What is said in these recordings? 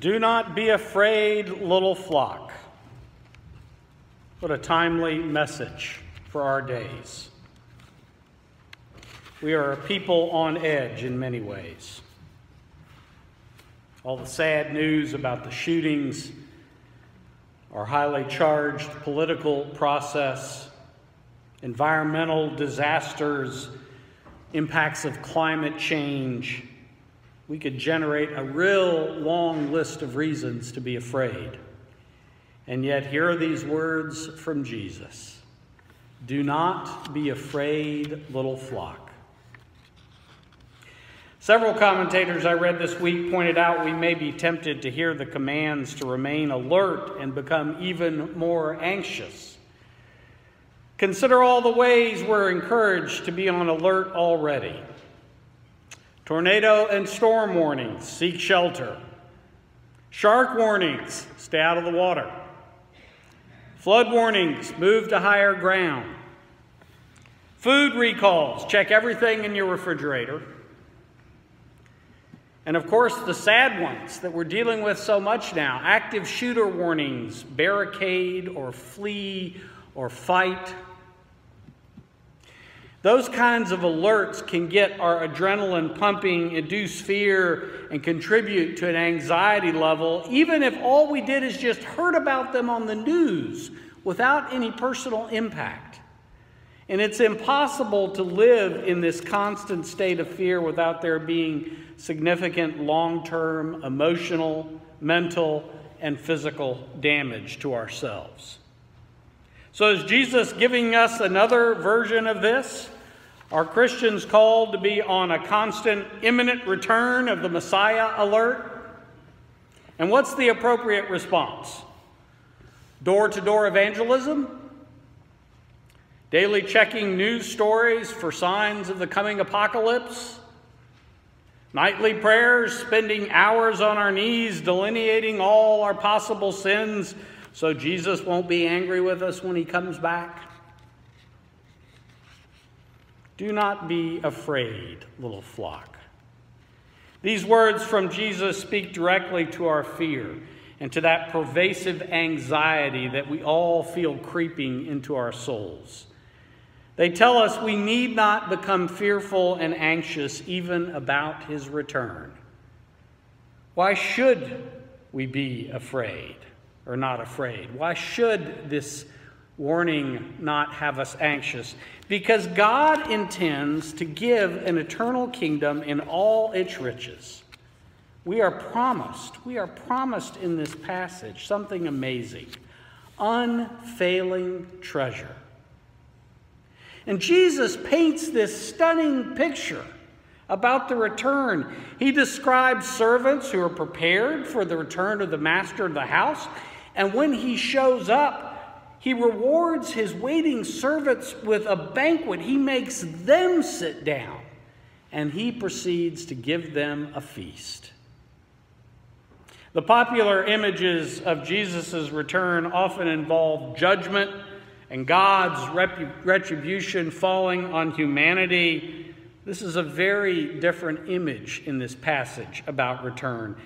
Do not be afraid, little flock. What a timely message for our days. We are a people on edge in many ways. All the sad news about the shootings, our highly charged political process, environmental disasters, impacts of climate change, we could generate a real long list of reasons to be afraid. And yet, here are these words from Jesus Do not be afraid, little flock. Several commentators I read this week pointed out we may be tempted to hear the commands to remain alert and become even more anxious. Consider all the ways we're encouraged to be on alert already. Tornado and storm warnings, seek shelter. Shark warnings, stay out of the water. Flood warnings, move to higher ground. Food recalls, check everything in your refrigerator. And of course, the sad ones that we're dealing with so much now active shooter warnings, barricade or flee or fight. Those kinds of alerts can get our adrenaline pumping, induce fear, and contribute to an anxiety level, even if all we did is just heard about them on the news without any personal impact. And it's impossible to live in this constant state of fear without there being significant long term emotional, mental, and physical damage to ourselves. So, is Jesus giving us another version of this? Are Christians called to be on a constant imminent return of the Messiah alert? And what's the appropriate response? Door to door evangelism? Daily checking news stories for signs of the coming apocalypse? Nightly prayers, spending hours on our knees delineating all our possible sins so Jesus won't be angry with us when he comes back? Do not be afraid, little flock. These words from Jesus speak directly to our fear and to that pervasive anxiety that we all feel creeping into our souls. They tell us we need not become fearful and anxious even about his return. Why should we be afraid or not afraid? Why should this warning not have us anxious? Because God intends to give an eternal kingdom in all its riches. We are promised, we are promised in this passage something amazing unfailing treasure. And Jesus paints this stunning picture about the return. He describes servants who are prepared for the return of the master of the house. And when he shows up, he rewards his waiting servants with a banquet. He makes them sit down and he proceeds to give them a feast. The popular images of Jesus' return often involve judgment and God's retribution falling on humanity. This is a very different image in this passage about return.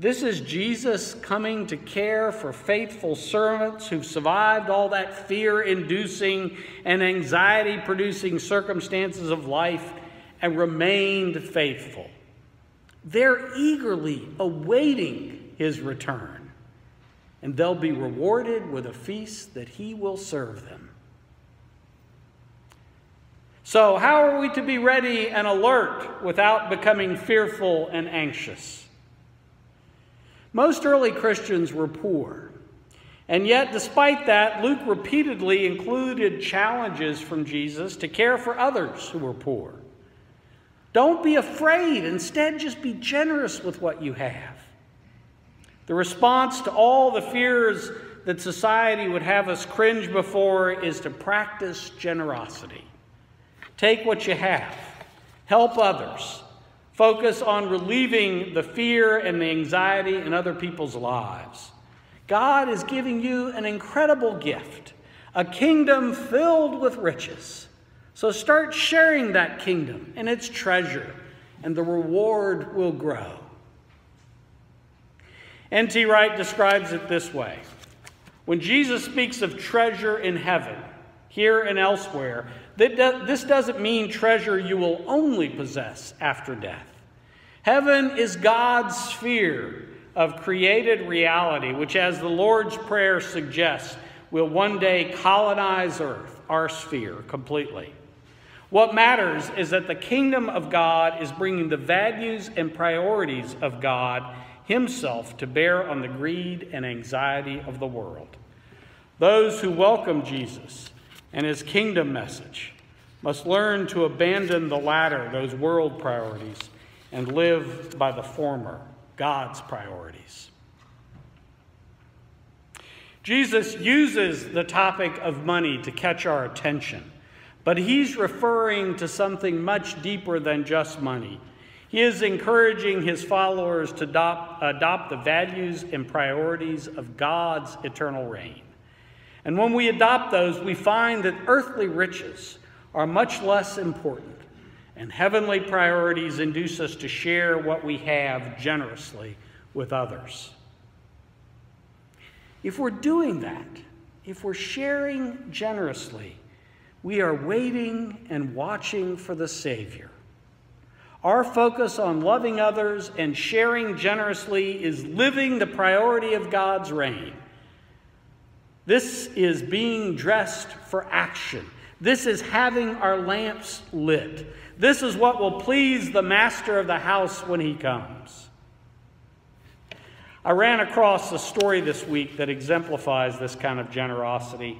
This is Jesus coming to care for faithful servants who've survived all that fear inducing and anxiety producing circumstances of life and remained faithful. They're eagerly awaiting his return, and they'll be rewarded with a feast that he will serve them. So, how are we to be ready and alert without becoming fearful and anxious? Most early Christians were poor. And yet, despite that, Luke repeatedly included challenges from Jesus to care for others who were poor. Don't be afraid. Instead, just be generous with what you have. The response to all the fears that society would have us cringe before is to practice generosity. Take what you have, help others, focus on relieving the fear and the anxiety in other people's lives. God is giving you an incredible gift, a kingdom filled with riches. So start sharing that kingdom and its treasure, and the reward will grow. N.T. Wright describes it this way When Jesus speaks of treasure in heaven, here and elsewhere, that this doesn't mean treasure you will only possess after death. Heaven is God's sphere of created reality, which, as the Lord's Prayer suggests, will one day colonize earth, our sphere, completely. What matters is that the kingdom of God is bringing the values and priorities of God Himself to bear on the greed and anxiety of the world. Those who welcome Jesus and His kingdom message must learn to abandon the latter, those world priorities, and live by the former, God's priorities. Jesus uses the topic of money to catch our attention, but he's referring to something much deeper than just money. He is encouraging his followers to adopt, adopt the values and priorities of God's eternal reign. And when we adopt those, we find that earthly riches are much less important, and heavenly priorities induce us to share what we have generously with others. If we're doing that, if we're sharing generously, we are waiting and watching for the Savior. Our focus on loving others and sharing generously is living the priority of God's reign. This is being dressed for action. This is having our lamps lit. This is what will please the master of the house when he comes. I ran across a story this week that exemplifies this kind of generosity.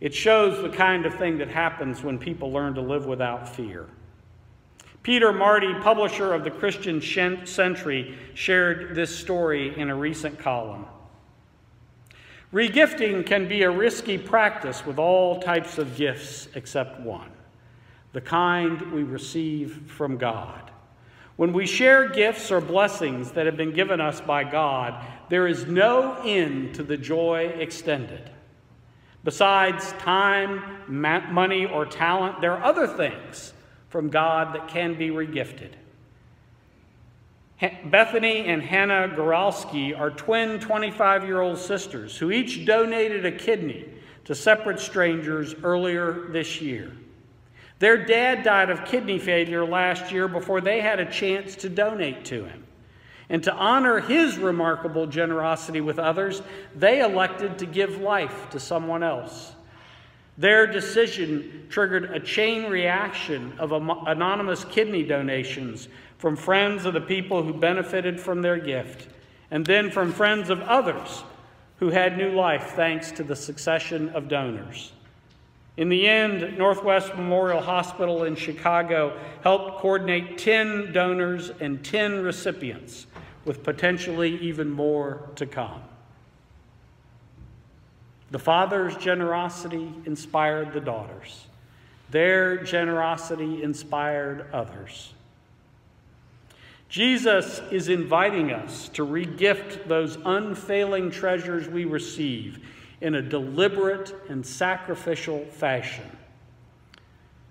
It shows the kind of thing that happens when people learn to live without fear. Peter Marty, publisher of the Christian Century, shared this story in a recent column. Regifting can be a risky practice with all types of gifts except one the kind we receive from God. When we share gifts or blessings that have been given us by God, there is no end to the joy extended. Besides time, money, or talent, there are other things from God that can be regifted. Bethany and Hannah Goralski are twin 25 year old sisters who each donated a kidney to separate strangers earlier this year. Their dad died of kidney failure last year before they had a chance to donate to him. And to honor his remarkable generosity with others, they elected to give life to someone else. Their decision triggered a chain reaction of anonymous kidney donations from friends of the people who benefited from their gift, and then from friends of others who had new life thanks to the succession of donors. In the end, Northwest Memorial Hospital in Chicago helped coordinate 10 donors and 10 recipients, with potentially even more to come. The father's generosity inspired the daughters. Their generosity inspired others. Jesus is inviting us to regift those unfailing treasures we receive in a deliberate and sacrificial fashion.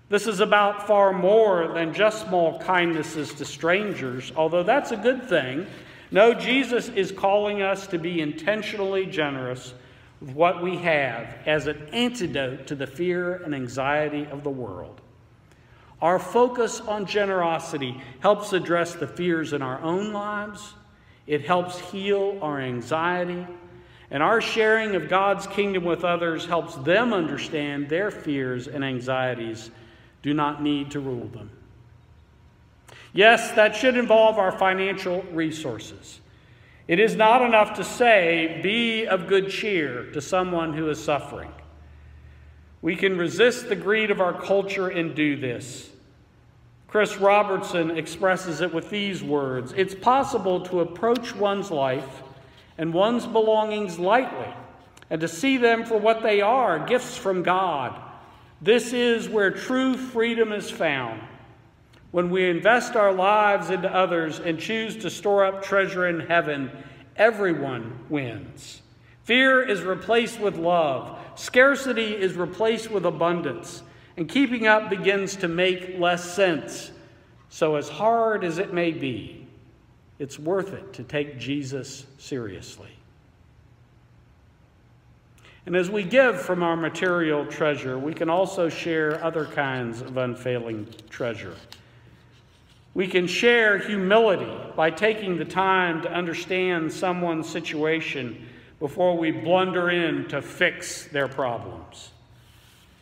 This is about far more than just small kindnesses to strangers, although that's a good thing. No, Jesus is calling us to be intentionally generous with what we have as an antidote to the fear and anxiety of the world. Our focus on generosity helps address the fears in our own lives, it helps heal our anxiety and our sharing of God's kingdom with others helps them understand their fears and anxieties do not need to rule them. Yes, that should involve our financial resources. It is not enough to say, be of good cheer to someone who is suffering. We can resist the greed of our culture and do this. Chris Robertson expresses it with these words It's possible to approach one's life and one's belongings lightly and to see them for what they are gifts from God. This is where true freedom is found. When we invest our lives into others and choose to store up treasure in heaven, everyone wins. Fear is replaced with love, scarcity is replaced with abundance, and keeping up begins to make less sense. So, as hard as it may be, it's worth it to take Jesus seriously. And as we give from our material treasure, we can also share other kinds of unfailing treasure. We can share humility by taking the time to understand someone's situation before we blunder in to fix their problems.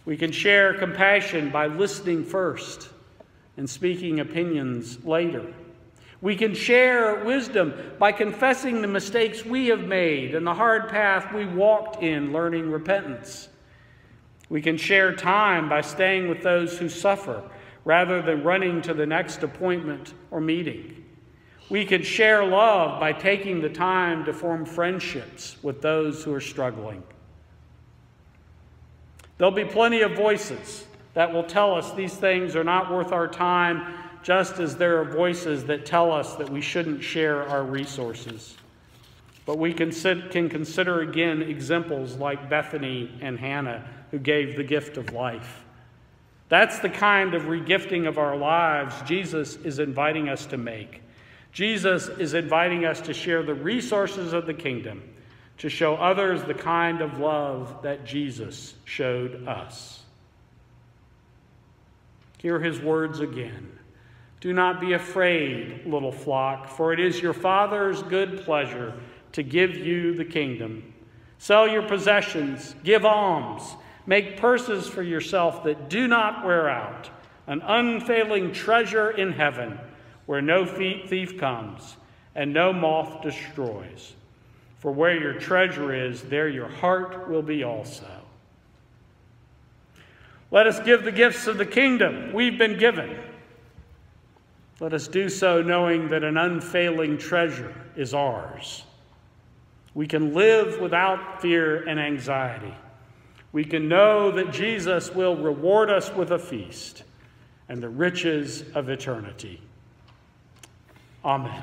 We can share compassion by listening first and speaking opinions later. We can share wisdom by confessing the mistakes we have made and the hard path we walked in learning repentance. We can share time by staying with those who suffer rather than running to the next appointment or meeting. We can share love by taking the time to form friendships with those who are struggling. There'll be plenty of voices that will tell us these things are not worth our time just as there are voices that tell us that we shouldn't share our resources. But we can, can consider again examples like Bethany and Hannah, who gave the gift of life. That's the kind of regifting of our lives Jesus is inviting us to make. Jesus is inviting us to share the resources of the kingdom, to show others the kind of love that Jesus showed us. Hear his words again. Do not be afraid, little flock, for it is your Father's good pleasure to give you the kingdom. Sell your possessions, give alms, make purses for yourself that do not wear out, an unfailing treasure in heaven where no thief comes and no moth destroys. For where your treasure is, there your heart will be also. Let us give the gifts of the kingdom we've been given. Let us do so knowing that an unfailing treasure is ours. We can live without fear and anxiety. We can know that Jesus will reward us with a feast and the riches of eternity. Amen.